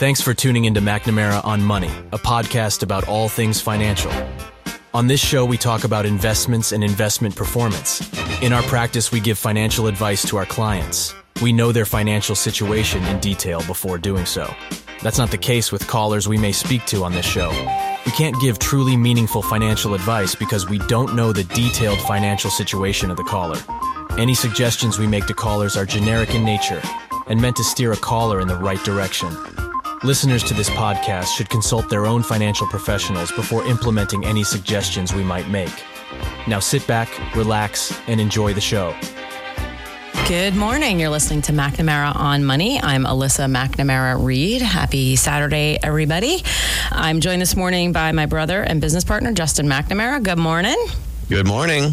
Thanks for tuning into McNamara on Money, a podcast about all things financial. On this show, we talk about investments and investment performance. In our practice, we give financial advice to our clients. We know their financial situation in detail before doing so. That's not the case with callers we may speak to on this show. We can't give truly meaningful financial advice because we don't know the detailed financial situation of the caller. Any suggestions we make to callers are generic in nature and meant to steer a caller in the right direction. Listeners to this podcast should consult their own financial professionals before implementing any suggestions we might make. Now sit back, relax, and enjoy the show. Good morning. You're listening to McNamara on Money. I'm Alyssa McNamara Reed. Happy Saturday, everybody. I'm joined this morning by my brother and business partner, Justin McNamara. Good morning. Good morning.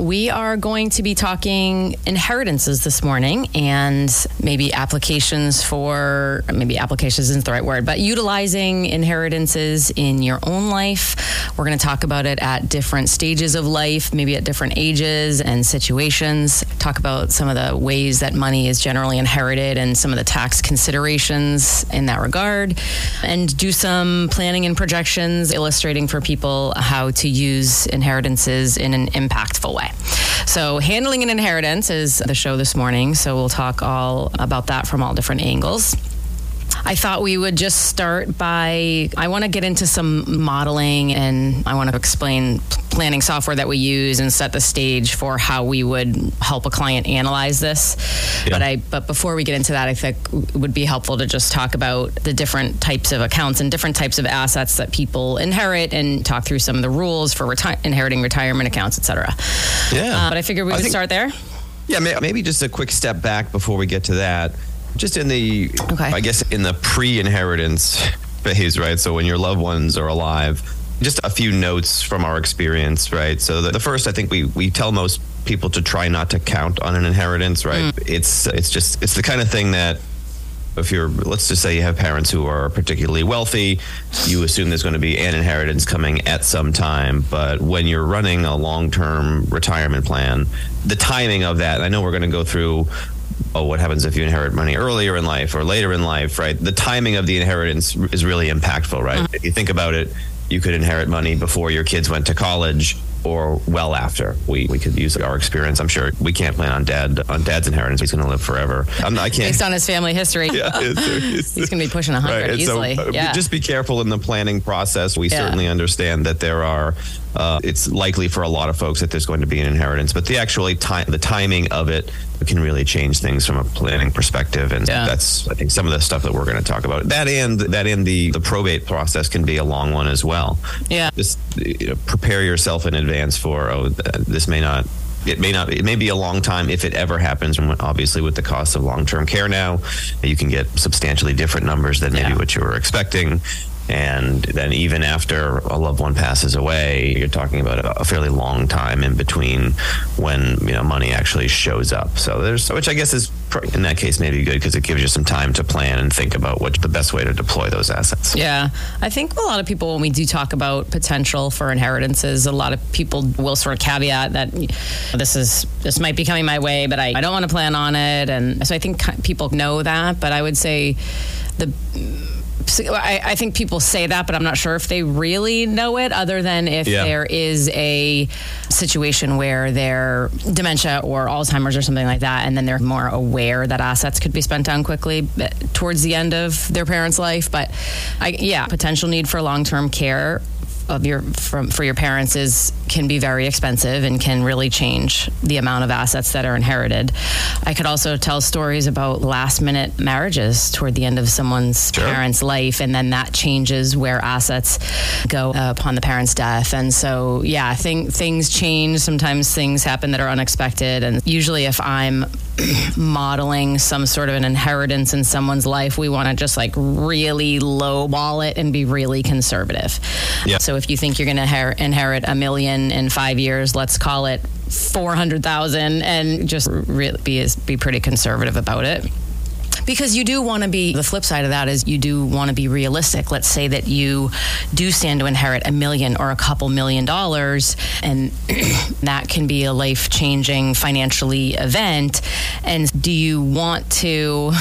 We are going to be talking inheritances this morning and maybe applications for, maybe applications isn't the right word, but utilizing inheritances in your own life. We're going to talk about it at different stages of life, maybe at different ages and situations. Talk about some of the ways that money is generally inherited and some of the tax considerations in that regard, and do some planning and projections illustrating for people how to use inheritances in an impactful way. So, handling an inheritance is the show this morning. So, we'll talk all about that from all different angles. I thought we would just start by I want to get into some modeling and I want to explain planning software that we use and set the stage for how we would help a client analyze this. Yeah. But I but before we get into that, I think it would be helpful to just talk about the different types of accounts and different types of assets that people inherit and talk through some of the rules for reti- inheriting retirement accounts, et cetera. Yeah. Uh, but I figured we would start there. Yeah, maybe just a quick step back before we get to that just in the, okay. I guess, in the pre-inheritance phase, right? So when your loved ones are alive, just a few notes from our experience, right? So the, the first, I think we we tell most people to try not to count on an inheritance, right? Mm. It's it's just it's the kind of thing that if you're let's just say you have parents who are particularly wealthy you assume there's going to be an inheritance coming at some time but when you're running a long-term retirement plan the timing of that i know we're going to go through oh, what happens if you inherit money earlier in life or later in life, right? The timing of the inheritance is really impactful, right? Mm-hmm. If you think about it, you could inherit money before your kids went to college or well after. We we could use our experience. I'm sure we can't plan on dad on dad's inheritance. He's going to live forever. I'm not, I can't. Based on his family history, yeah, he's going to be pushing 100 right. easily. So, uh, yeah. Just be careful in the planning process. We yeah. certainly understand that there are. Uh, it's likely for a lot of folks that there's going to be an inheritance, but the actually time the timing of it can really change things from a planning perspective, and yeah. that's I think some of the stuff that we're going to talk about. That and that and the the probate process can be a long one as well. Yeah, just you know, prepare yourself in advance for oh this may not it may not it may be a long time if it ever happens and obviously with the cost of long-term care now you can get substantially different numbers than maybe yeah. what you were expecting and then even after a loved one passes away, you're talking about a, fairly long time in between when you know money actually shows up. So there's, which I guess is in that case maybe good because it gives you some time to plan and think about what's the best way to deploy those assets. Yeah, I think a lot of people when we do talk about potential for inheritances, a lot of people will sort of caveat that this is this might be coming my way, but I, I don't want to plan on it, and so I think people know that. But I would say the I, I, think people say that, but I'm not sure if they really know it, other than if yeah. there is a situation where they're dementia or Alzheimer's or something like that, and then they're more aware that assets could be spent on quickly uh, towards the end of their parent's life. But I, yeah, potential need for long term care of your from for your parents is can be very expensive and can really change the amount of assets that are inherited. I could also tell stories about last minute marriages toward the end of someone's sure. parents' life, and then that changes where assets go uh, upon the parent's death. And so, yeah, think, things change. Sometimes things happen that are unexpected, and usually, if I'm modeling some sort of an inheritance in someone's life, we want to just like really lowball it and be really conservative. Yeah. So if you think you're going to inherit a million in five years, let's call it 400,000 and just really be, be pretty conservative about it because you do want to be the flip side of that is you do want to be realistic. Let's say that you do stand to inherit a million or a couple million dollars and that can be a life changing financially event. And do you want to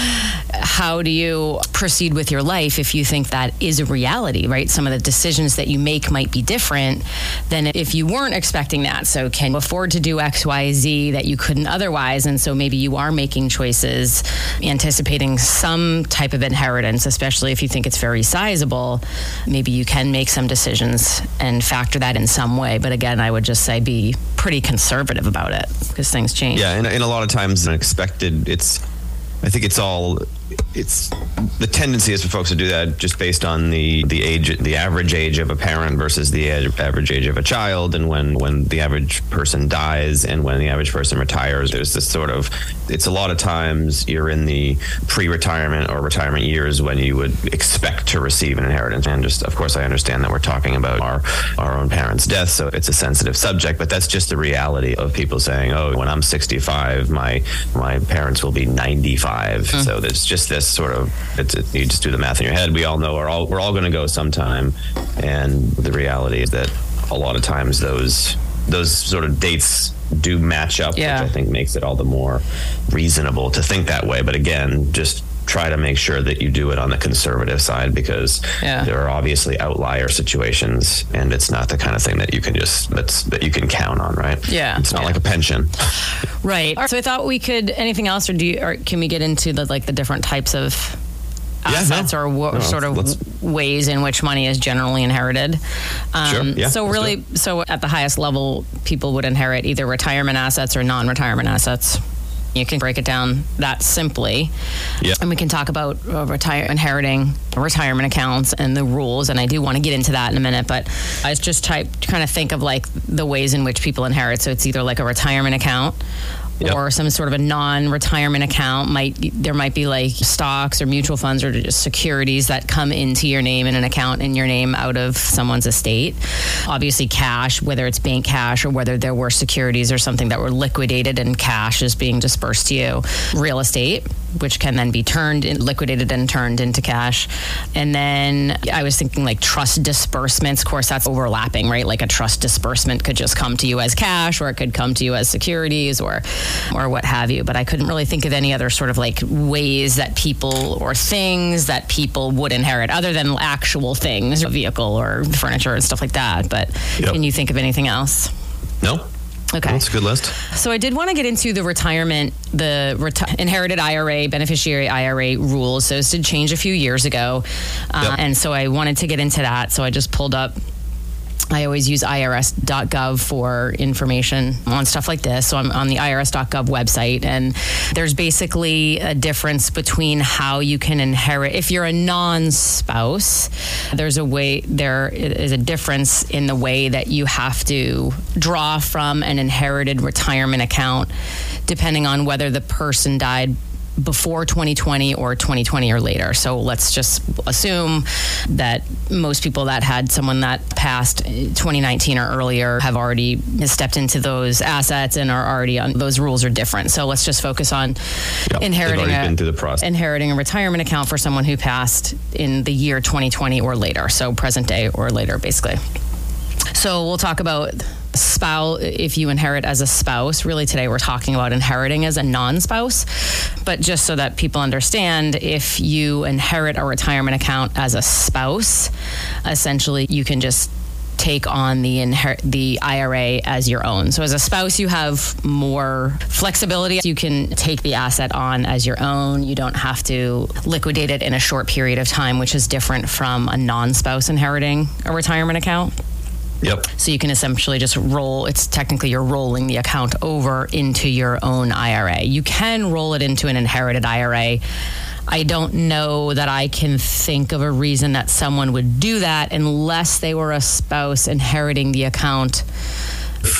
how do you proceed with your life if you think that is a reality, right? Some of the decisions that you make might be different than if you weren't expecting that. So, can you afford to do X, Y, Z that you couldn't otherwise? And so maybe you are making choices anticipating some type of inheritance, especially if you think it's very sizable. Maybe you can make some decisions and factor that in some way. But again, I would just say be pretty conservative about it because things change. Yeah, and, and a lot of times unexpected, it's I think it's all it's the tendency is for folks to do that just based on the the age the average age of a parent versus the average age of a child. And when when the average person dies and when the average person retires there's this sort of it's a lot of times you're in the pre-retirement or retirement years when you would expect to receive an inheritance. And just of course I understand that we're talking about our our own parents death so it's a sensitive subject but that's just the reality of people saying oh when I'm 65 my my parents will be 95 mm. so there's just just this sort of it's you just do the math in your head. We all know we're all we're all going to go sometime, and the reality is that a lot of times those those sort of dates do match up, yeah. which I think makes it all the more reasonable to think that way. But again, just try to make sure that you do it on the conservative side because yeah. there are obviously outlier situations and it's not the kind of thing that you can just that's that you can count on right yeah it's not yeah. like a pension right so i thought we could anything else or do you or can we get into the like the different types of assets yeah, no. or w- no, sort of ways in which money is generally inherited. Um, sure. yeah, so really, so at the highest level, people would inherit either retirement assets or non-retirement assets. You can break it down that simply. Yeah. And we can talk about uh, retire inheriting retirement accounts and the rules. And I do want to get into that in a minute. But I was just type kind of think of like the ways in which people inherit. So it's either like a retirement account yep. or some sort of a non-retirement account might there might be like stocks or mutual funds or just securities that come into your name in an account in your name out of someone's estate obviously cash whether it's bank cash or whether there were securities or something that were liquidated and cash is being dispersed to you real estate which can then be turned in, liquidated and turned into cash and then i was thinking like trust disbursements of course that's overlapping right like a trust disbursement could just come to you as cash or it could come to you as securities or or what have you. But I couldn't really think of any other sort of like ways that people or things that people would inherit other than actual things, a vehicle or furniture and stuff like that. But yep. can you think of anything else? No. Okay. That's a good list. So I did want to get into the retirement, the reti- inherited IRA, beneficiary IRA rules. Those did change a few years ago. Uh, yep. And so I wanted to get into that. So I just pulled up I always use irs.gov for information on stuff like this. So I'm on the irs.gov website, and there's basically a difference between how you can inherit. If you're a non spouse, there's a way, there is a difference in the way that you have to draw from an inherited retirement account, depending on whether the person died before 2020 or 2020 or later. So let's just assume that most people that had someone that passed 2019 or earlier have already stepped into those assets and are already on those rules are different. So let's just focus on yep, inheriting a, inheriting a retirement account for someone who passed in the year 2020 or later. So present day or later basically. So we'll talk about spouse if you inherit as a spouse. Really, today we're talking about inheriting as a non spouse. But just so that people understand, if you inherit a retirement account as a spouse, essentially you can just take on the inher- the IRA as your own. So as a spouse, you have more flexibility. You can take the asset on as your own. You don't have to liquidate it in a short period of time, which is different from a non-spouse inheriting a retirement account. Yep. So you can essentially just roll, it's technically you're rolling the account over into your own IRA. You can roll it into an inherited IRA. I don't know that I can think of a reason that someone would do that unless they were a spouse inheriting the account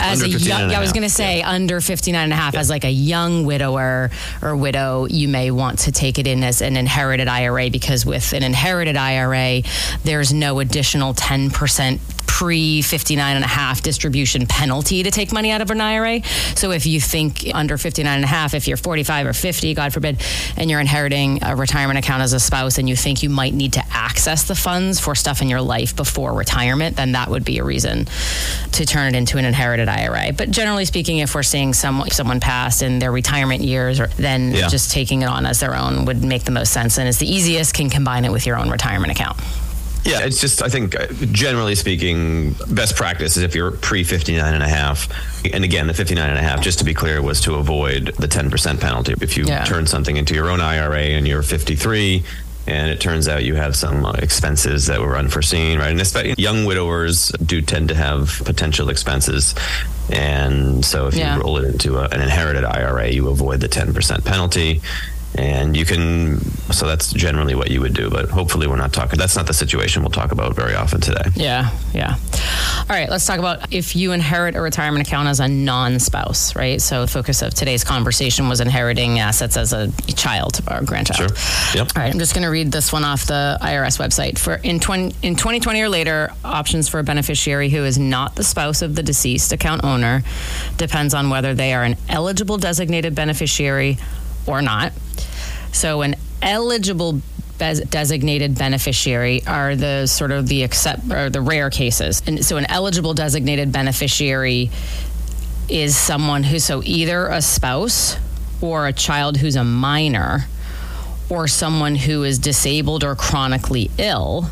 as a young, I was going to say yeah. under 59 and a half yeah. as like a young widower or widow, you may want to take it in as an inherited IRA because with an inherited IRA, there's no additional 10% pre 59 and a half distribution penalty to take money out of an IRA. So if you think under 59 and a half, if you're 45 or 50, God forbid, and you're inheriting a retirement account as a spouse and you think you might need to access the funds for stuff in your life before retirement, then that would be a reason to turn it into an inherited IRA. But generally speaking, if we're seeing some, someone pass in their retirement years, then yeah. just taking it on as their own would make the most sense and is the easiest, can combine it with your own retirement account. Yeah, it's just, I think, uh, generally speaking, best practice is if you're pre 59 and a half. And again, the 59 and a half, just to be clear, was to avoid the 10% penalty. If you yeah. turn something into your own IRA and you're 53, and it turns out you have some expenses that were unforeseen, right? And especially young widowers do tend to have potential expenses. And so if yeah. you roll it into a, an inherited IRA, you avoid the 10% penalty and you can so that's generally what you would do but hopefully we're not talking that's not the situation we'll talk about very often today. Yeah yeah. All right let's talk about if you inherit a retirement account as a non-spouse right? So the focus of today's conversation was inheriting assets as a child or grandchild. Sure. yep. all right i'm just going to read this one off the irs website. For in 20 in 2020 or later options for a beneficiary who is not the spouse of the deceased account owner depends on whether they are an eligible designated beneficiary or not so an eligible designated beneficiary are the sort of the accept or the rare cases. And so an eligible designated beneficiary is someone who so either a spouse or a child who's a minor or someone who is disabled or chronically ill.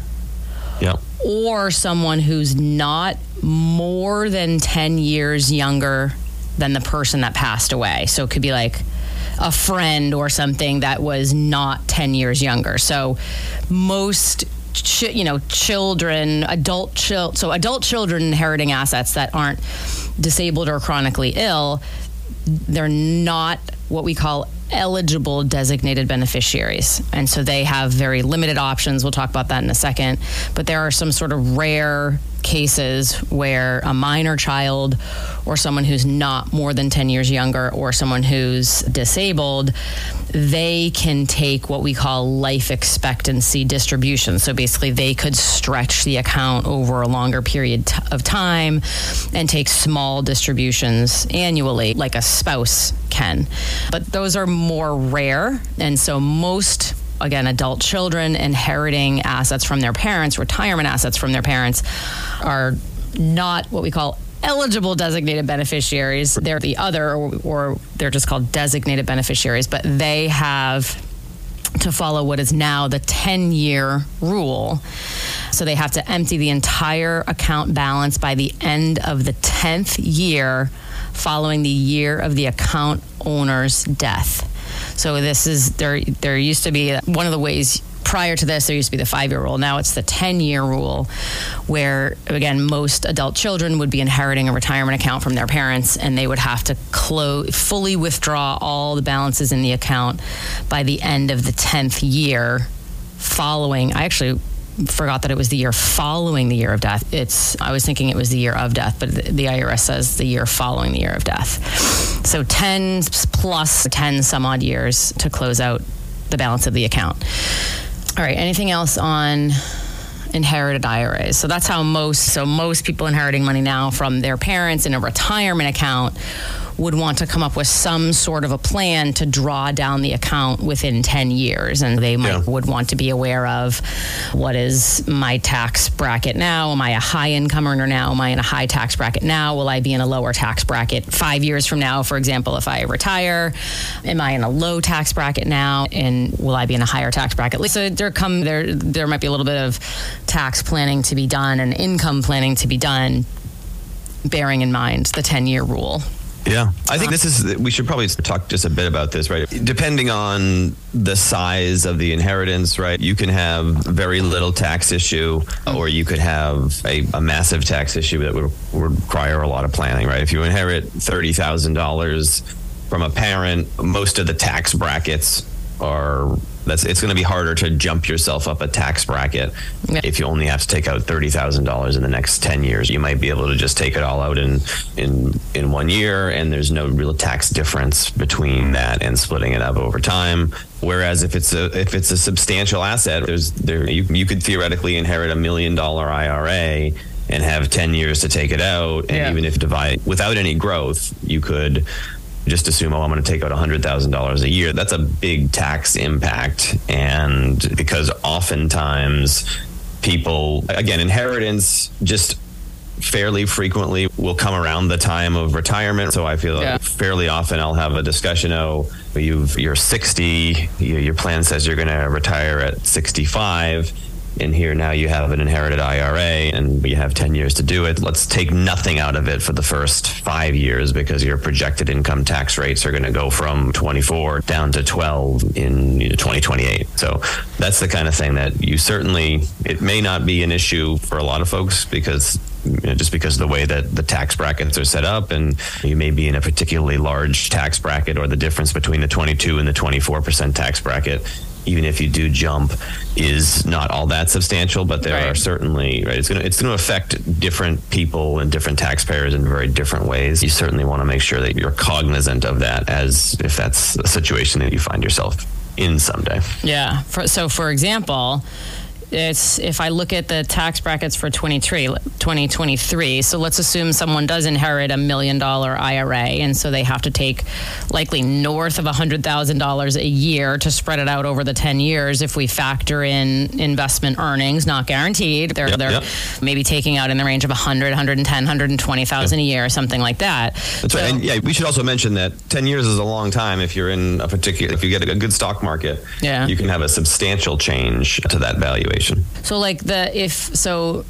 Yeah. Or someone who's not more than 10 years younger than the person that passed away. So it could be like a friend or something that was not 10 years younger. So most Ch- you know children adult chil- so adult children inheriting assets that aren't disabled or chronically ill they're not what we call eligible designated beneficiaries. And so they have very limited options. We'll talk about that in a second. But there are some sort of rare cases where a minor child or someone who's not more than 10 years younger or someone who's disabled they can take what we call life expectancy distribution. So basically they could stretch the account over a longer period of time and take small distributions annually like a spouse can. But those are more rare and so most again, adult children inheriting assets from their parents, retirement assets from their parents, are not what we call eligible designated beneficiaries. They're the other, or, or they're just called designated beneficiaries, but they have to follow what is now the 10 year rule. So they have to empty the entire account balance by the end of the 10th year following the year of the account owner's death. So this is there. There used to be one of the ways prior to this, there used to be the five year rule. Now it's the 10 year rule, where, again, most adult children would be inheriting a retirement account from their parents and they would have to close, fully withdraw all the balances in the account by the end of the 10th year following. I actually forgot that it was the year following the year of death. It's I was thinking it was the year of death, but the, IRS says the year following the year of death. So 10 plus 10 some odd years to close out the balance of the account. All right, anything else on inherited IRAs. So that's how most so most people inheriting money now from their parents in a retirement account would want to come up with some sort of a plan to draw down the account within 10 years. And they might, yeah. would want to be aware of what is my tax bracket now? Am I a high income earner now? Am I in a high tax bracket now? Will I be in a lower tax bracket five years from now, for example, if I retire? Am I in a low tax bracket now? And will I be in a higher tax bracket? So there come there there might be a little bit of tax planning to be done and income planning to be done bearing in mind the 10 year rule. Yeah, I think this is. We should probably talk just a bit about this, right? Depending on the size of the inheritance, right? You can have very little tax issue, mm. or you could have a, a massive tax issue that would, would require a lot of planning, right? If you inherit thirty thousand dollars from a parent, most of the tax brackets are that's it's going to be harder to jump yourself up a tax bracket yeah. if you only have to take out thirty thousand dollars in the next ten years. You might be able to just take it all out in in in one year, and there's no real tax difference between that and splitting it up over time. Whereas if it's a if it's a substantial asset, there's there you you could theoretically inherit a million dollar IRA and have 10 years to take it out. And yeah. even if divide without any growth, you could just assume, oh, I'm going to take out $100,000 a year. That's a big tax impact. And because oftentimes people, again, inheritance just fairly frequently will come around the time of retirement. So I feel yeah. like fairly often I'll have a discussion. Oh, you've you're 60. your plan says you're going to retire at 65 and here now you have an inherited IRA and you have 10 years to do it. Let's take nothing out of it for the first five years because your projected income tax rates are going to go from 24 down to 12 in 2028. So that's the kind of thing that you certainly, it may not be an issue for a lot of folks because you know, just because of the way that the tax brackets are set up, and you may be in a particularly large tax bracket, or the difference between the 22 and the 24 percent tax bracket even if you do jump, is not all that substantial. But there right. are certainly right. It's going to it's to affect different people and different taxpayers in very different ways. You certainly want to make sure that you're cognizant of that, as if that's a situation that you find yourself in someday. Yeah. For, so, for example it's if I look at the tax brackets for 23, 2023, so let's assume someone does inherit a million dollar IRA, and so they have to take likely north of $100,000 a year to spread it out over the 10 years. If we factor in investment earnings, not guaranteed, they're, yep, they're yep. maybe taking out in the range of 100, 110, 120,000 yep. a year, or something like that. That's so, right. And yeah, we should also mention that 10 years is a long time if you're in a particular, if you get a good stock market, yeah. you can have a substantial change to that valuation. So, like the if so,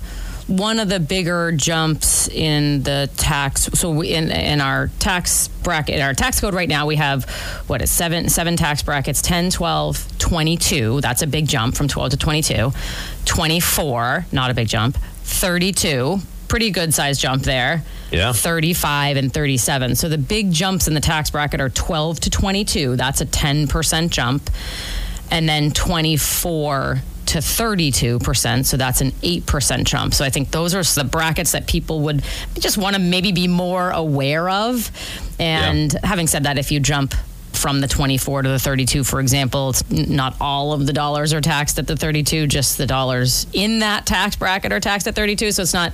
one of the bigger jumps in the tax. So, we, in in our tax bracket, in our tax code right now, we have what is seven seven tax brackets 10, 12, 22. That's a big jump from 12 to 22. 24, not a big jump. 32, pretty good size jump there. Yeah. 35 and 37. So the big jumps in the tax bracket are 12 to 22. That's a 10% jump. And then 24 to 32%. So that's an 8% jump. So I think those are the brackets that people would just want to maybe be more aware of. And yeah. having said that, if you jump from the 24 to the 32, for example, it's not all of the dollars are taxed at the 32, just the dollars in that tax bracket are taxed at 32. So it's not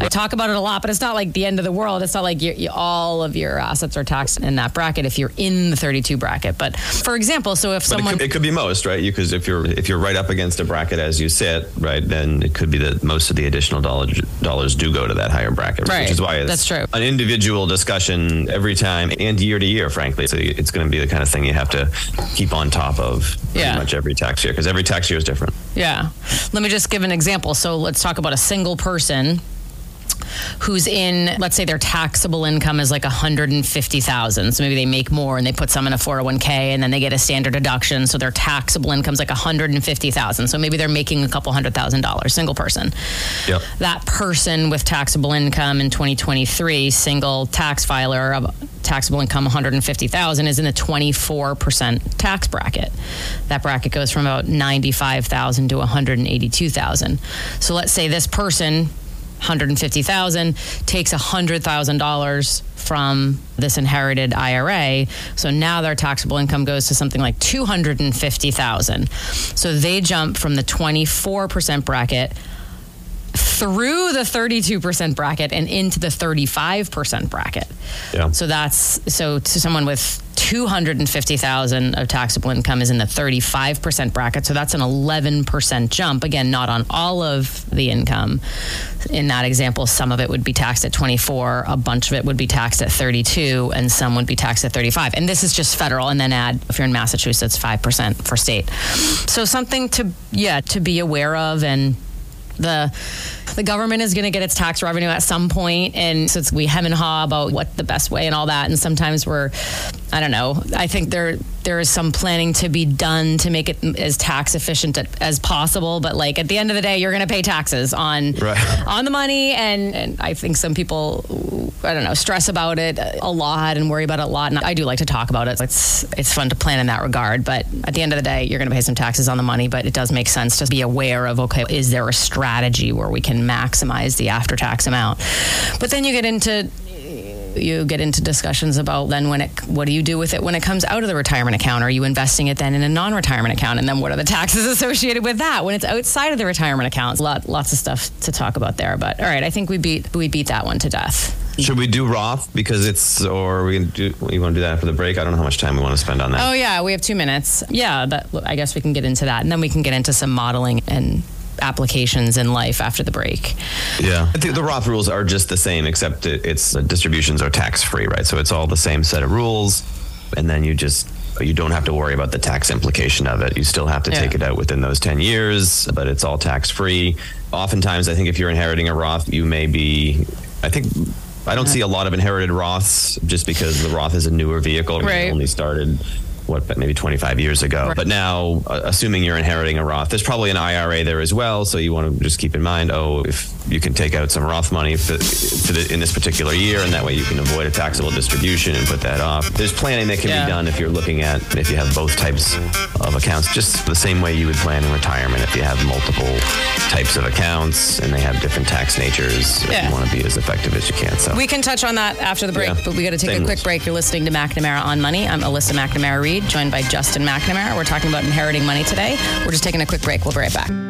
I talk about it a lot, but it's not like the end of the world. It's not like you, all of your assets are taxed in that bracket if you're in the 32 bracket. But for example, so if but someone it could, it could, be most right, because if you're if you're right up against a bracket as you sit, right, then it could be that most of the additional dollars dollars do go to that higher bracket, right? Which is why it's that's true. An individual discussion every time and year to year, frankly. So it's going to be the kind of thing you have to keep on top of pretty yeah. much every tax year because every tax year is different. Yeah. Let me just give an example. So let's talk about a single person who's in, let's say their taxable income is like 150,000. So maybe they make more and they put some in a 401k and then they get a standard deduction. So their taxable income is like 150,000. So maybe they're making a couple hundred thousand dollars, single person. Yep. That person with taxable income in 2023, single tax filer of taxable income 150,000 is in the 24% tax bracket. That bracket goes from about 95,000 to 182,000. So let's say this person 150,000 takes $100,000 from this inherited IRA. So now their taxable income goes to something like 250,000. So they jump from the 24% bracket through the 32% bracket and into the 35% bracket. Yeah. So that's so to someone with 250,000 of taxable income is in the 35% bracket. So that's an 11% jump. Again, not on all of the income. In that example, some of it would be taxed at 24, a bunch of it would be taxed at 32, and some would be taxed at 35. And this is just federal. And then add, if you're in Massachusetts, 5% for state. So something to, yeah, to be aware of and the the government is going to get its tax revenue at some point, and so we hem and haw about what the best way and all that. And sometimes we're, I don't know. I think there there is some planning to be done to make it as tax efficient as possible. But like at the end of the day, you're going to pay taxes on right. on the money, and, and I think some people, I don't know, stress about it a lot and worry about it a lot. And I do like to talk about it. It's it's fun to plan in that regard. But at the end of the day, you're going to pay some taxes on the money. But it does make sense to be aware of okay, is there a strategy where we can maximize the after tax amount? But then you get into you get into discussions about then when it what do you do with it when it comes out of the retirement account are you investing it then in a non-retirement account and then what are the taxes associated with that when it's outside of the retirement account lot, lots of stuff to talk about there but all right i think we beat we beat that one to death should we do Roth because it's, or we do? You want to do that after the break? I don't know how much time we want to spend on that. Oh yeah, we have two minutes. Yeah, that, I guess we can get into that, and then we can get into some modeling and applications in life after the break. Yeah. I think the Roth rules are just the same, except it's uh, distributions are tax free, right? So it's all the same set of rules. And then you just, you don't have to worry about the tax implication of it. You still have to yeah. take it out within those 10 years, but it's all tax free. Oftentimes, I think if you're inheriting a Roth, you may be, I think, I don't yeah. see a lot of inherited Roths just because the Roth is a newer vehicle. Right. only started what maybe 25 years ago. Right. But now, uh, assuming you're inheriting a Roth, there's probably an IRA there as well. So you want to just keep in mind, oh, if you can take out some Roth money for, for the, in this particular year, and that way you can avoid a taxable distribution and put that off. There's planning that can yeah. be done if you're looking at if you have both types of accounts, just the same way you would plan in retirement if you have multiple types of accounts and they have different tax natures. Yeah. You want to be as effective as you can. So we can touch on that after the break, yeah. but we got to take Same a quick break. You're listening to McNamara on Money. I'm Alyssa McNamara Reed, joined by Justin McNamara. We're talking about inheriting money today. We're just taking a quick break. We'll be right back.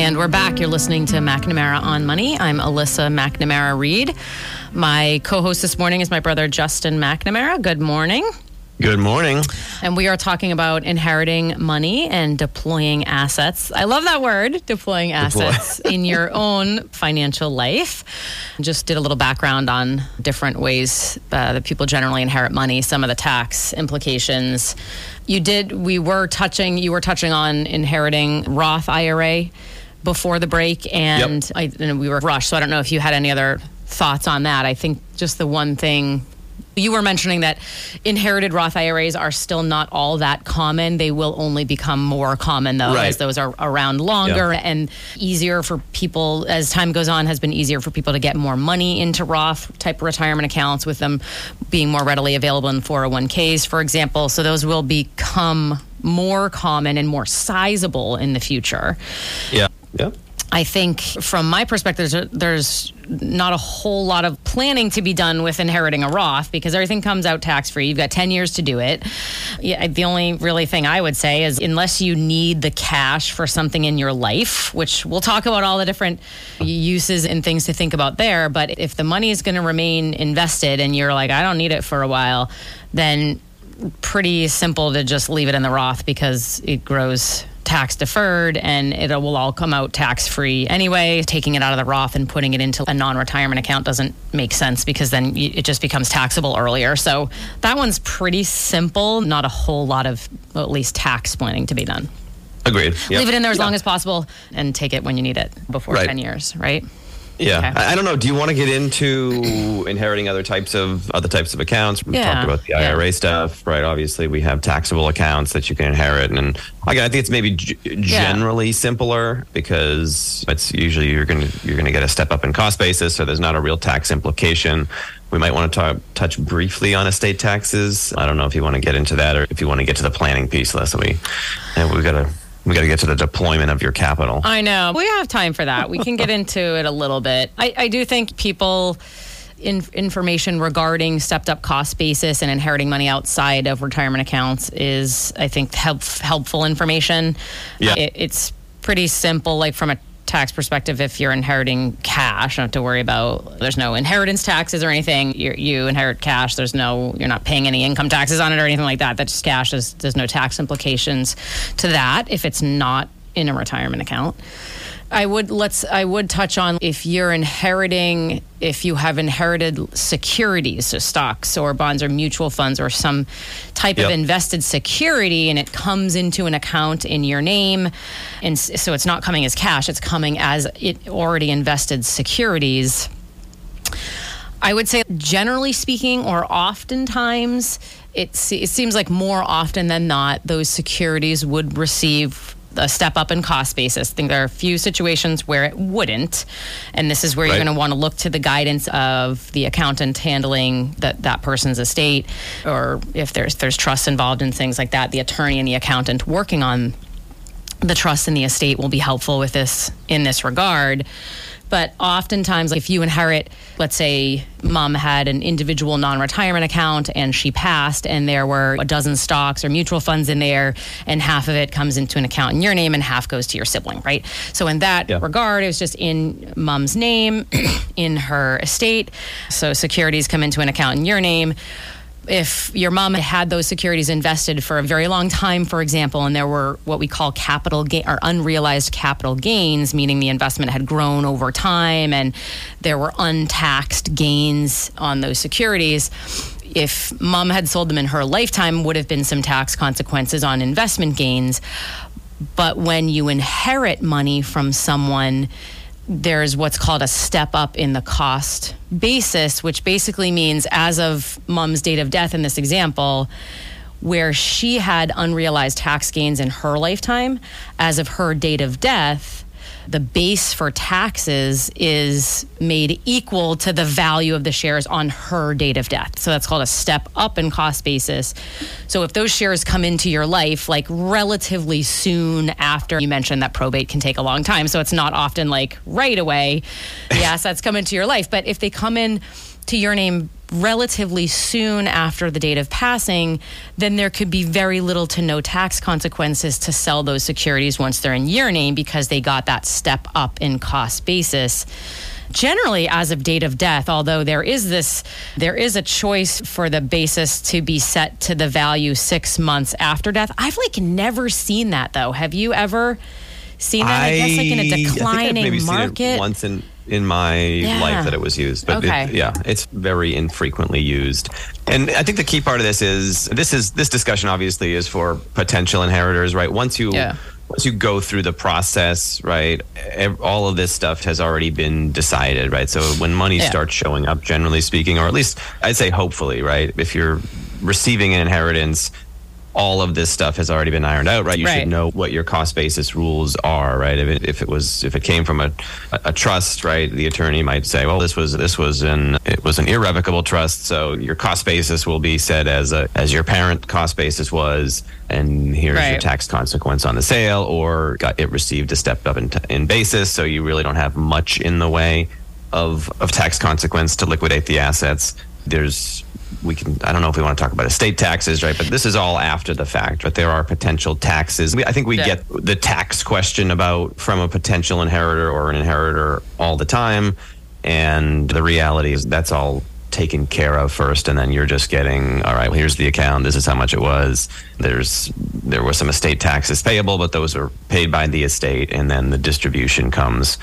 And we're back. You're listening to McNamara on Money. I'm Alyssa McNamara Reed. My co host this morning is my brother Justin McNamara. Good morning. Good morning. And we are talking about inheriting money and deploying assets. I love that word, deploying assets Deploy. in your own financial life. Just did a little background on different ways uh, that people generally inherit money, some of the tax implications. You did, we were touching, you were touching on inheriting Roth IRA before the break, and, yep. I, and we were rushed. So I don't know if you had any other thoughts on that. I think just the one thing you were mentioning that inherited Roth IRAs are still not all that common. They will only become more common though right. as those are around longer yeah. and easier for people as time goes on has been easier for people to get more money into Roth type retirement accounts with them being more readily available in 401ks for example. So those will become more common and more sizable in the future. Yeah. Yeah. I think from my perspective, there's, there's, not a whole lot of planning to be done with inheriting a Roth because everything comes out tax free. You've got 10 years to do it. Yeah, the only really thing I would say is unless you need the cash for something in your life, which we'll talk about all the different uses and things to think about there. But if the money is going to remain invested and you're like, I don't need it for a while, then pretty simple to just leave it in the Roth because it grows tax deferred and it will all come out tax free anyway. Taking it out of the Roth and putting it into a non retirement account doesn't make sense because then it just becomes taxable earlier. So that one's pretty simple, not a whole lot of well, at least tax planning to be done. Agreed. Yep. Leave it in there as yeah. long as possible and take it when you need it before right. 10 years, right? Yeah, okay. I, I, don't know. Do you want to get into inheriting other types of other types of accounts? We yeah. talked about the IRA yeah. stuff, right? Obviously, we have taxable accounts that you can inherit, and again, I think it's maybe g- generally yeah. simpler because it's usually you're going to you're going to get a step up in cost basis, so there's not a real tax implication. We might want to talk, touch briefly on estate taxes. I don't know if you want to get into that or if you want to get to the planning piece, Leslie. And we've got to we got to get to the deployment of your capital. I know. We have time for that. We can get into it a little bit. I, I do think people. In, information regarding stepped up cost basis and inheriting money outside of retirement accounts is, I think, help, helpful information. Yeah. It, it's pretty simple, like from a tax perspective, if you're inheriting cash, you don't have to worry about. There's no inheritance taxes or anything. you you inherit cash. There's no. You're not paying any income taxes on it or anything like that. That's just cash. There's, there's no tax implications to that if it's not in a retirement account. I would let's I would touch on if you're inheriting if you have inherited securities, so stocks or bonds or mutual funds or some type yep. of invested security and it comes into an account in your name and so it's not coming as cash, it's coming as it already invested securities. I would say, generally speaking, or oftentimes, it, it seems like more often than not, those securities would receive a step up in cost basis. I think there are a few situations where it wouldn't, and this is where right. you're going to want to look to the guidance of the accountant handling that that person's estate, or if there's there's trusts involved in things like that, the attorney and the accountant working on the trust and the estate will be helpful with this in this regard. But oftentimes, if you inherit, let's say mom had an individual non retirement account and she passed, and there were a dozen stocks or mutual funds in there, and half of it comes into an account in your name and half goes to your sibling, right? So, in that yeah. regard, it was just in mom's name, in her estate. So, securities come into an account in your name if your mom had those securities invested for a very long time, for example, and there were what we call capital gain or unrealized capital gains, meaning the investment had grown over time and there were untaxed gains on those securities. If mom had sold them in her lifetime, would have been some tax consequences on investment gains. But when you inherit money from someone, there's what's called a step up in the cost basis, which basically means as of mom's date of death in this example, where she had unrealized tax gains in her lifetime, as of her date of death, the base for taxes is made equal to the value of the shares on her date of death. So that's called a step up in cost basis. So if those shares come into your life like relatively soon after you mentioned that probate can take a long time. So it's not often like right away the assets come into your life. But if they come in to your name relatively soon after the date of passing, then there could be very little to no tax consequences to sell those securities once they're in your name because they got that step up in cost basis. Generally as of date of death although there is this there is a choice for the basis to be set to the value 6 months after death. I've like never seen that though. Have you ever seen that? I, I guess like in a declining market. once in in my yeah. life that it was used, but okay. it, yeah, it's very infrequently used. And I think the key part of this is this is this discussion obviously is for potential inheritors, right? Once you yeah. once you go through the process, right, all of this stuff has already been decided, right? So when money yeah. starts showing up, generally speaking, or at least I'd say hopefully, right, if you're receiving an inheritance all of this stuff has already been ironed out, right? You right. should know what your cost basis rules are, right? If it, if it was if it came from a, a trust, right? The attorney might say, well, this was this was an it was an irrevocable trust, so your cost basis will be set as a as your parent cost basis was, and here's right. your tax consequence on the sale, or got, it received a step up in, in basis, so you really don't have much in the way of of tax consequence to liquidate the assets. There's we can i don't know if we want to talk about estate taxes right but this is all after the fact but there are potential taxes. I think we yeah. get the tax question about from a potential inheritor or an inheritor all the time and the reality is that's all taken care of first and then you're just getting all right well, here's the account this is how much it was. There's there was some estate taxes payable but those are paid by the estate and then the distribution comes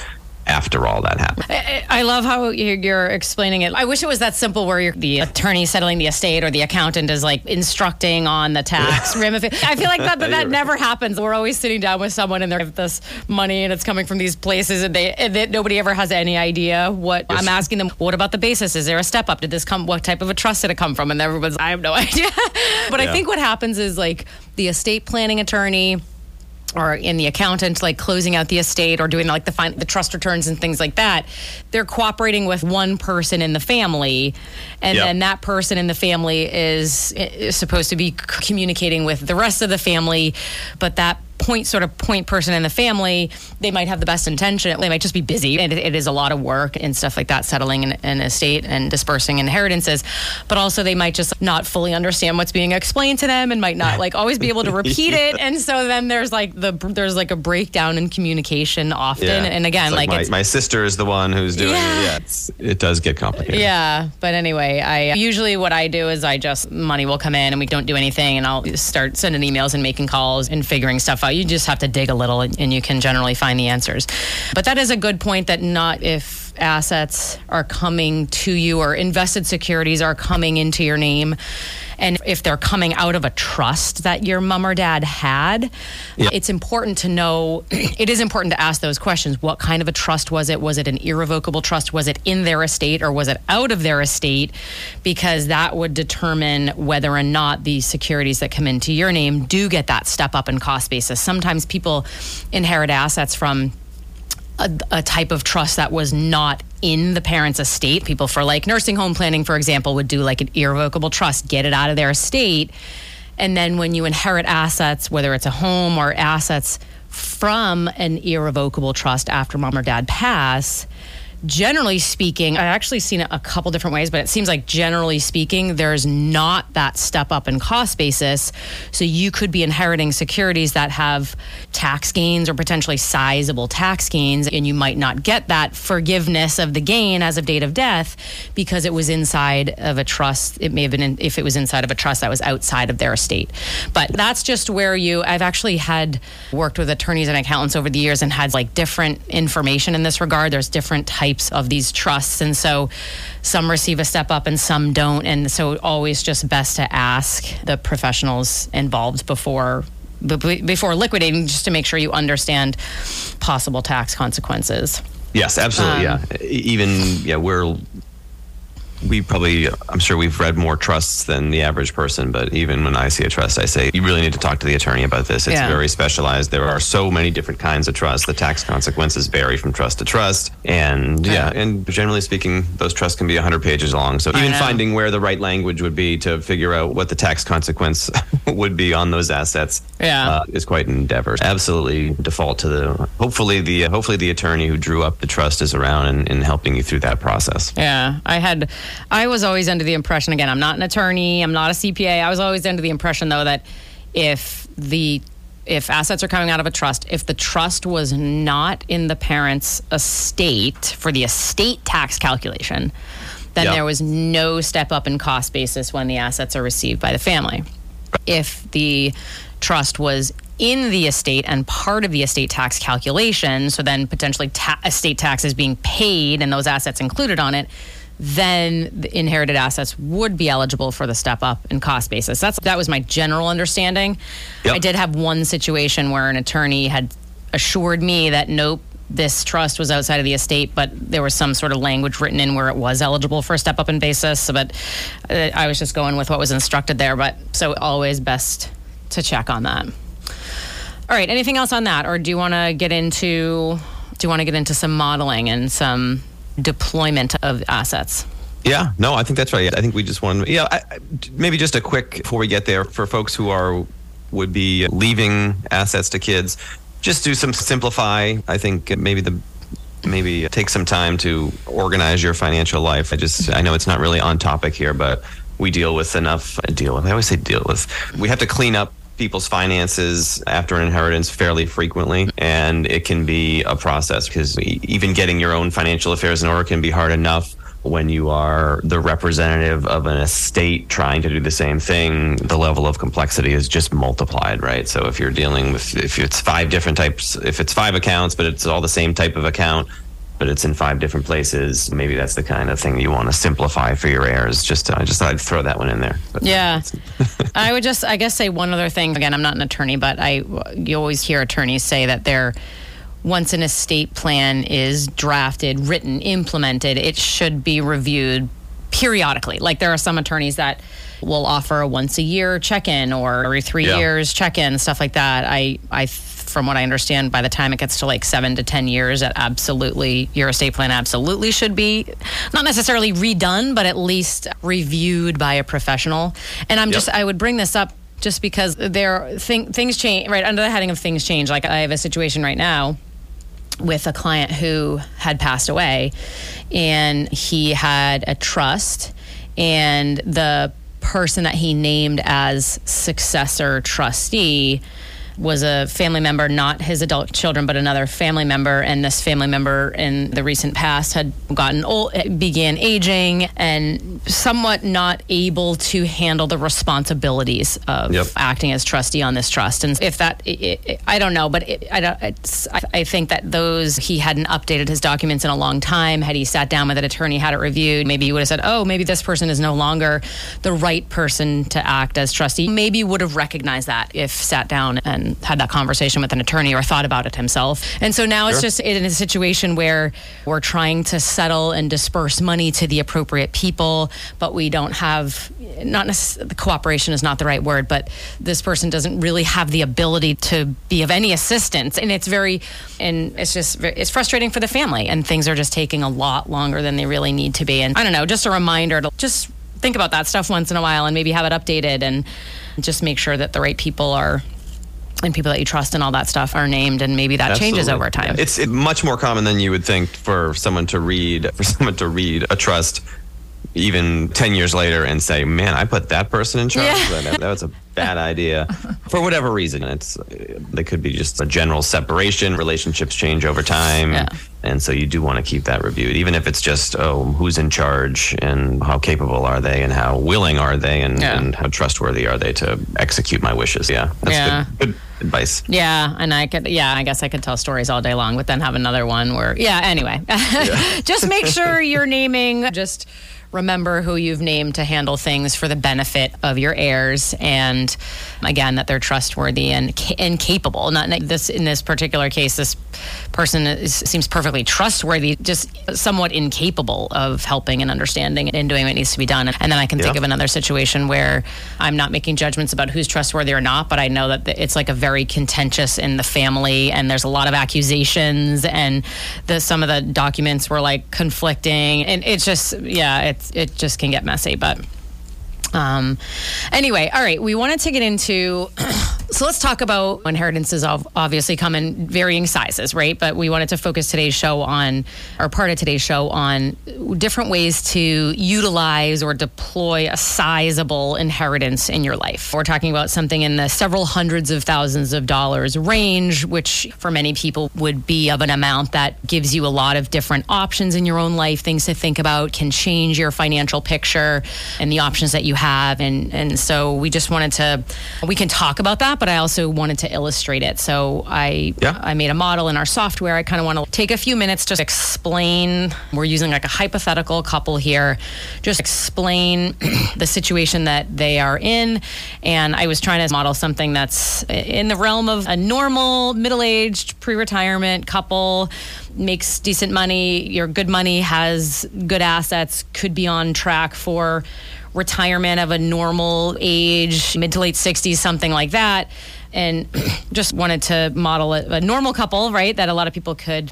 after all that happened. I, I love how you're explaining it. I wish it was that simple where the attorney settling the estate or the accountant is like instructing on the tax ramifications. I feel like that, that, that never happens. We're always sitting down with someone and they're this money and it's coming from these places and they, and they nobody ever has any idea what yes. I'm asking them. What about the basis? Is there a step up? Did this come? What type of a trust did it come from? And everyone's, I have no idea. but yeah. I think what happens is like the estate planning attorney or in the accountant like closing out the estate or doing like the fin- the trust returns and things like that they're cooperating with one person in the family and yep. then that person in the family is, is supposed to be communicating with the rest of the family but that point sort of point person in the family, they might have the best intention. They might just be busy. And it, it is a lot of work and stuff like that, settling an, an, estate and dispersing inheritances. But also, they might just not fully understand what's being explained to them and might not like always be able to repeat yeah. it. And so then there's like the there's like a breakdown in communication often. Yeah. And again, like, like my, my, sister is the one who's doing yeah. it. Yeah, it does get complicated. Yeah, but anyway, I usually what I do is I just money will come in and we don't do anything, and I'll start sending emails and making calls and figuring stuff out you just have to dig a little and you can generally find the answers. But that is a good point that not if assets are coming to you or invested securities are coming into your name And if they're coming out of a trust that your mom or dad had, yep. it's important to know, it is important to ask those questions. What kind of a trust was it? Was it an irrevocable trust? Was it in their estate or was it out of their estate? Because that would determine whether or not the securities that come into your name do get that step up in cost basis. Sometimes people inherit assets from a, a, type of trust that was not in the parent's estate. People for like nursing home planning, for example, would do like an irrevocable trust, get it out of their estate. And then when you inherit assets, whether it's a home or assets from an irrevocable trust after mom or dad pass, generally speaking, I've actually seen it a couple different ways, but it seems like generally speaking, there's not that step up in cost basis. So you could be inheriting securities that have tax gains or potentially sizable tax gains, and you might not get that forgiveness of the gain as of date of death because it was inside of a trust. It may have been in, if it was inside of a trust that was outside of their estate. But that's just where you, I've actually had worked with attorneys and accountants over the years and had like different information in this regard. There's different types types of these trusts. And so some receive a step up and some don't. And so always just best to ask the professionals involved before before liquidating just to make sure you understand possible tax consequences. Yes, absolutely. Um, yeah. Even yeah, we're we probably i'm sure we've read more trusts than the average person but even when i see a trust i say you really need to talk to the attorney about this. It's yeah. very specialized. There are so many different kinds of trusts. The tax consequences vary from trust to trust. And yeah, yeah and generally speaking those trusts can be 100 pages long. So even finding where the right language would be to figure out what the tax consequence would be on those assets yeah. Uh, is quite an endeavor absolutely default to the hopefully the hopefully the attorney who drew up the trust is around and, and helping you through that process. Yeah. I had I was always under the impression, again, I'm not an attorney, I'm not a CPA. I was always under the impression, though, that if the if assets are coming out of a trust, if the trust was not in the parent's estate for the estate tax calculation, then yep. there was no step up in cost basis when the assets are received by the family. If the trust was in the estate and part of the estate tax calculation, so then potentially ta- estate tax is being paid and those assets included on it, then the inherited assets would be eligible for the step up in cost basis. That's that was my general understanding. Yep. I did have one situation where an attorney had assured me that nope, this trust was outside of the estate, but there was some sort of language written in where it was eligible for a step up in basis. But uh, I was just going with what was instructed there. But so always best to check on that. All right. Anything else on that, or do you want to get into? Do you want to get into some modeling and some deployment of assets. Yeah, no, I think that's right. I think we just want, yeah, I, maybe just a quick before we get there for folks who are would be leaving assets to kids. Just do some simplify. I think maybe the maybe take some time to organize your financial life. I just I know it's not really on topic here, but we deal with enough. Deal with. I always say deal with. We have to clean up people's finances after an inheritance fairly frequently, and it can be a process because even getting your own financial affairs in order can be hard enough when you are the representative of an estate trying to do the same thing, the level of complexity is just multiplied, right? So if you're dealing with, if it's five different types, if it's five accounts, but it's all the same type of account, but it's in five different places. Maybe that's the kind of thing you want to simplify for your heirs. Just, I just thought I'd throw that one in there. But yeah, I would just, I guess, say one other thing. Again, I'm not an attorney, but I, you always hear attorneys say that they're once an estate plan is drafted, written, implemented, it should be reviewed periodically. Like there are some attorneys that will offer a once a year check in or every three yeah. years check in, stuff like that. I, I from what I understand, by the time it gets to like seven to 10 years, that absolutely, your estate plan absolutely should be not necessarily redone, but at least reviewed by a professional. And I'm yep. just, I would bring this up just because there thing, things change, right? Under the heading of things change. Like I have a situation right now with a client who had passed away and he had a trust and the person that he named as successor trustee was a family member, not his adult children, but another family member. And this family member in the recent past had gotten old, eh, began aging, and somewhat not able to handle the responsibilities of yep. acting as trustee on this trust. And if that, it, it, I don't know, but it, I, don't, I, I think that those, he hadn't updated his documents in a long time. Had he sat down with an attorney, had it reviewed, maybe he would have said, oh, maybe this person is no longer the right person to act as trustee. Maybe would have recognized that if sat down and had that conversation with an attorney or thought about it himself. And so now sure. it's just in a situation where we're trying to settle and disperse money to the appropriate people, but we don't have, not necessarily, cooperation is not the right word, but this person doesn't really have the ability to be of any assistance. And it's very, and it's just, it's frustrating for the family. And things are just taking a lot longer than they really need to be. And I don't know, just a reminder to just think about that stuff once in a while and maybe have it updated and just make sure that the right people are and people that you trust and all that stuff are named and maybe that Absolutely. changes over time. It's much more common than you would think for someone to read for someone to read a trust even 10 years later and say, man, I put that person in charge. Yeah. That, that, was a bad idea for whatever reason. It's, they could be just a general separation. Relationships change over time. Yeah. And so you do want to keep that reviewed, even if it's just, oh, who's in charge and how capable are they and how willing are they and, yeah. and how trustworthy are they to execute my wishes. Yeah. That's yeah. Good, good advice. Yeah, and I could, yeah, I guess I could tell stories all day long, but then have another one where, yeah. Anyway, yeah. just make sure you're naming just remember who you've named to handle things for the benefit of your heirs and again that they're trustworthy and and capable not this in this particular case this person is, seems perfectly trustworthy just somewhat incapable of helping and understanding and doing what needs to be done and then I can yeah. think of another situation where I'm not making judgments about who's trustworthy or not but I know that it's like a very contentious in the family and there's a lot of accusations and the some of the documents were like conflicting and it's just yeah it's it just can get messy. But um, anyway, all right, we wanted to get into. so let's talk about inheritances. Obviously, come in varying sizes, right? But we wanted to focus today's show on, or part of today's show on, different ways to utilize or deploy a sizable inheritance in your life. We're talking about something in the several hundreds of thousands of dollars range, which for many people would be of an amount that gives you a lot of different options in your own life, things to think about, can change your financial picture and the options that you have. And, and so we just wanted to, we can talk about that, but I also wanted to illustrate it. So I, yeah. I made a model in our software. I kind of want to take a few minutes to explain. We're using like a hypothetical couple here, just explain the situation that they are in. And I was trying to model something that's in the realm of a normal middle aged pre retirement couple makes decent money, your good money has good assets, could be on track for retirement of a normal age, mid to late 60s, something like that. And just wanted to model a, a normal couple, right? That a lot of people could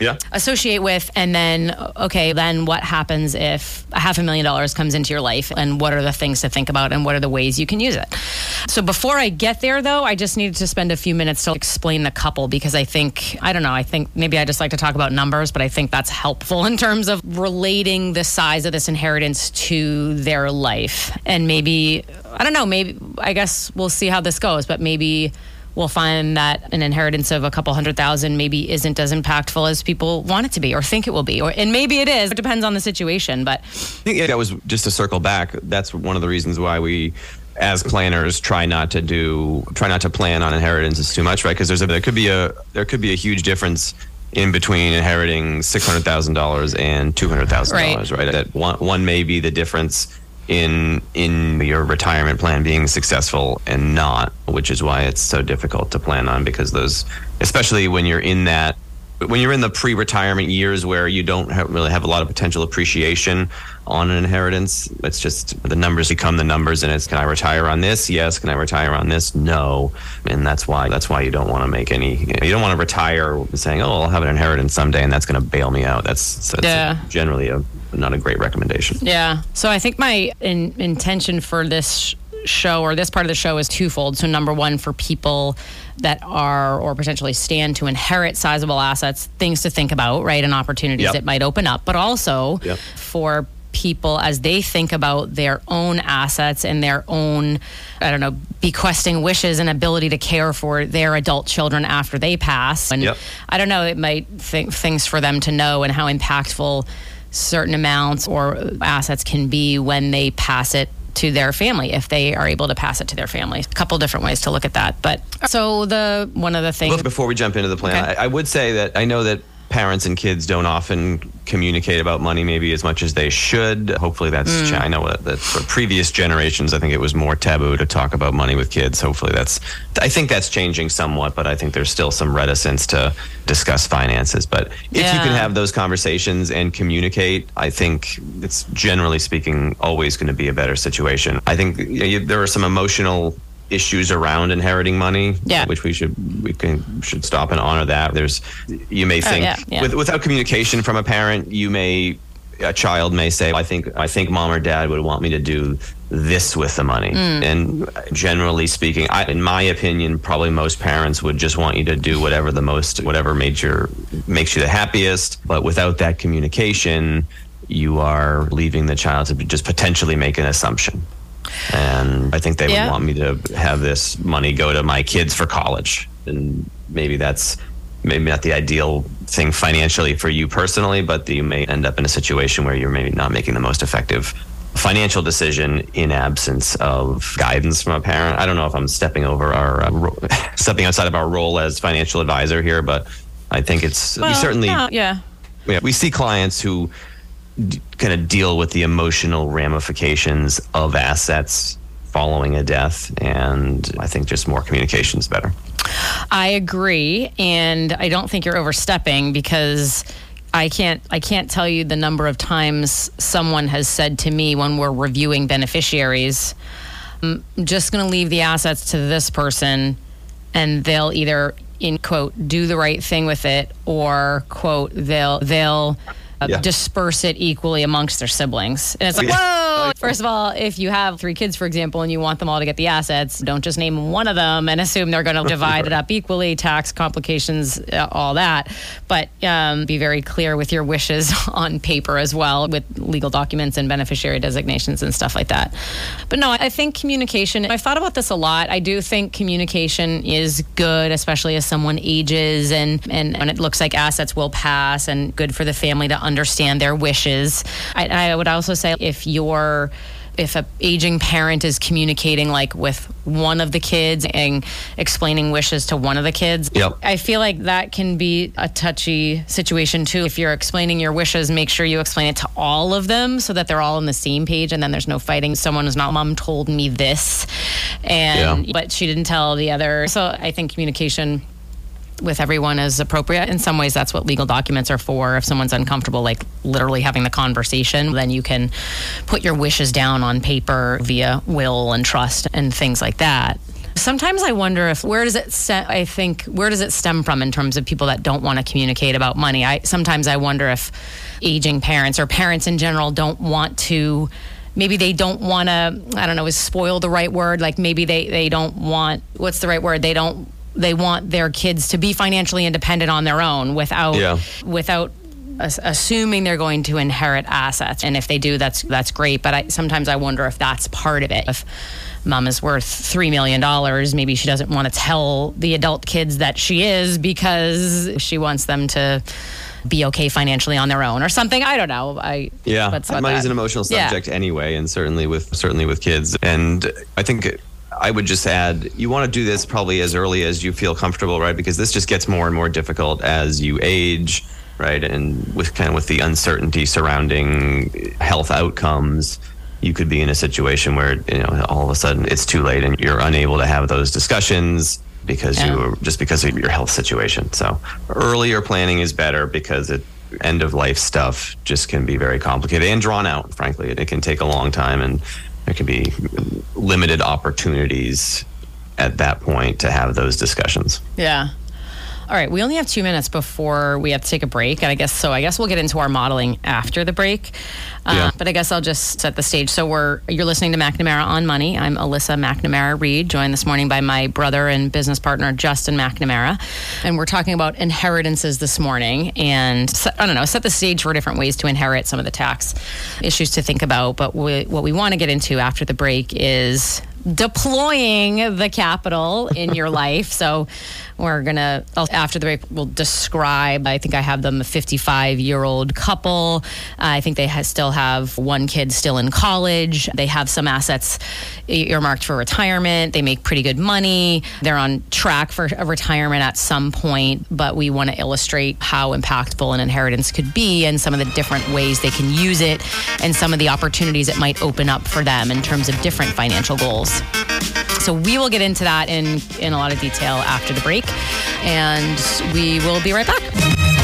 yeah. associate with and then okay then what happens if a half a million dollars comes into your life and what are the things to think about and what are the ways you can use it so before i get there though i just needed to spend a few minutes to explain the couple because i think i don't know i think maybe i just like to talk about numbers but i think that's helpful in terms of relating the size of this inheritance to their life and maybe i don't know maybe i guess we'll see how this goes but maybe we'll find that an inheritance of a couple hundred thousand maybe isn't as impactful as people want it to be or think it will be. Or and maybe it is. It depends on the situation. But I think that was just to circle back. That's one of the reasons why we as planners try not to do try not to plan on inheritances too much right because there's a there could be a there could be a huge difference in between inheriting six hundred thousand dollars and two hundred thousand right. dollars right that one one may be the difference in in your retirement plan being successful and not, which is why it's so difficult to plan on because those, especially when you're in that when you're in the pre-retirement years where you don't have, really have a lot of potential appreciation on an inheritance, it's just the numbers become the numbers, and it's can I retire on this? Yes. Can I retire on this? No. And that's why that's why you don't want to make any. You don't want to retire saying, "Oh, I'll have an inheritance someday," and that's going to bail me out. That's, that's yeah. a, generally a not a great recommendation. Yeah. So I think my in, intention for this show or this part of the show is twofold. So number one, for people that are or potentially stand to inherit sizable assets, things to think about, right, and opportunities yep. that might open up, but also yep. for people as they think about their own assets and their own, I don't know, bequesting wishes and ability to care for their adult children after they pass. And yep. I don't know, it might think things for them to know and how impactful certain amounts or assets can be when they pass it to their family if they are able to pass it to their family. A couple different ways to look at that. But so the one of the things before we jump into the plan, okay. I, I would say that I know that parents and kids don't often communicate about money maybe as much as they should. Hopefully that's mm. I know that for previous generations I think it was more taboo to talk about money with kids. Hopefully that's I think that's changing somewhat, but I think there's still some reticence to discuss finances. But if yeah. you can have those conversations and communicate, I think it's generally speaking always going to be a better situation. I think you know, there are some emotional issues around inheriting money, yeah. which we should we can should stop and honor that. There's you may oh, think oh, yeah, yeah. With, without communication from a parent, you may a child may say, "I think I think mom or dad would want me to do this with the money." Mm. And generally speaking, I, in my opinion, probably most parents would just want you to do whatever the most whatever makes your makes you the happiest. But without that communication, you are leaving the child to just potentially make an assumption and I think they yeah. would want me to have this money go to my kids for college, and maybe that's maybe not the ideal thing financially for you personally, but you may end up in a situation where you're maybe not making the most effective financial decision in absence of guidance from a parent. I don't know if I'm stepping over our uh, ro- stepping outside of our role as financial advisor here, but I think it's well, we certainly no, yeah. yeah we see clients who kind of deal with the emotional ramifications of assets following a death. And I think just more communication is better. I agree. And I don't think you're overstepping because. I can't I can't tell you the number of times someone has said to me when we're reviewing beneficiaries, I'm just going to leave the assets to this person and they'll either in quote do the right thing with it or quote they'll they'll yeah. disperse it equally amongst their siblings. And it's like, whoa! First of all, if you have three kids, for example, and you want them all to get the assets, don't just name one of them and assume they're going to divide it up equally, tax complications, uh, all that. But um, be very clear with your wishes on paper as well, with legal documents and beneficiary designations and stuff like that. But no, I think communication, I've thought about this a lot. I do think communication is good, especially as someone ages and, and, and it looks like assets will pass and good for the family to understand their wishes. I, I would also say if you're if a aging parent is communicating like with one of the kids and explaining wishes to one of the kids yep. i feel like that can be a touchy situation too if you're explaining your wishes make sure you explain it to all of them so that they're all on the same page and then there's no fighting someone is not mom told me this and yeah. but she didn't tell the other so i think communication with everyone as appropriate. In some ways, that's what legal documents are for. If someone's uncomfortable, like literally having the conversation, then you can put your wishes down on paper via will and trust and things like that. Sometimes I wonder if where does it set, I think where does it stem from in terms of people that don't want to communicate about money. I sometimes I wonder if aging parents or parents in general don't want to maybe they don't want to I don't know is spoil the right word like maybe they they don't want what's the right word they don't they want their kids to be financially independent on their own without yeah. without assuming they're going to inherit assets and if they do that's that's great but I, sometimes i wonder if that's part of it if mom is worth $3 million maybe she doesn't want to tell the adult kids that she is because she wants them to be okay financially on their own or something. I don't know. I yeah, money's an emotional subject yeah. anyway, and certainly with certainly with kids. And I think I would just add you want to do this probably as early as you feel comfortable, right? Because this just gets more and more difficult as you age, right? And with kind of with the uncertainty surrounding health outcomes, you could be in a situation where you know all of a sudden it's too late and you're unable to have those discussions because yeah. you just because of your health situation. So earlier planning is better because it end of life stuff just can be very complicated and drawn out. Frankly, it, it can take a long time and there can be limited opportunities at that point to have those discussions. Yeah. All right, we only have two minutes before we have to take a break, and I guess so. I guess we'll get into our modeling after the break. Uh, yeah. But I guess I'll just set the stage. So we're you're listening to McNamara on Money. I'm Alyssa McNamara Reed, joined this morning by my brother and business partner Justin McNamara, and we're talking about inheritances this morning. And I don't know, set the stage for different ways to inherit some of the tax issues to think about. But we, what we want to get into after the break is deploying the capital in your life. So we're gonna after the break we'll describe. I think I have them a 55 year old couple. Uh, I think they still have one kid still in college. They have some assets earmarked for retirement. They make pretty good money. They're on track for a retirement at some point. But we want to illustrate how impactful an inheritance could be and some of the different ways they can use it and some of the opportunities it might open up for them in terms of different financial goals. So we will get into that in, in a lot of detail after the break, and we will be right back.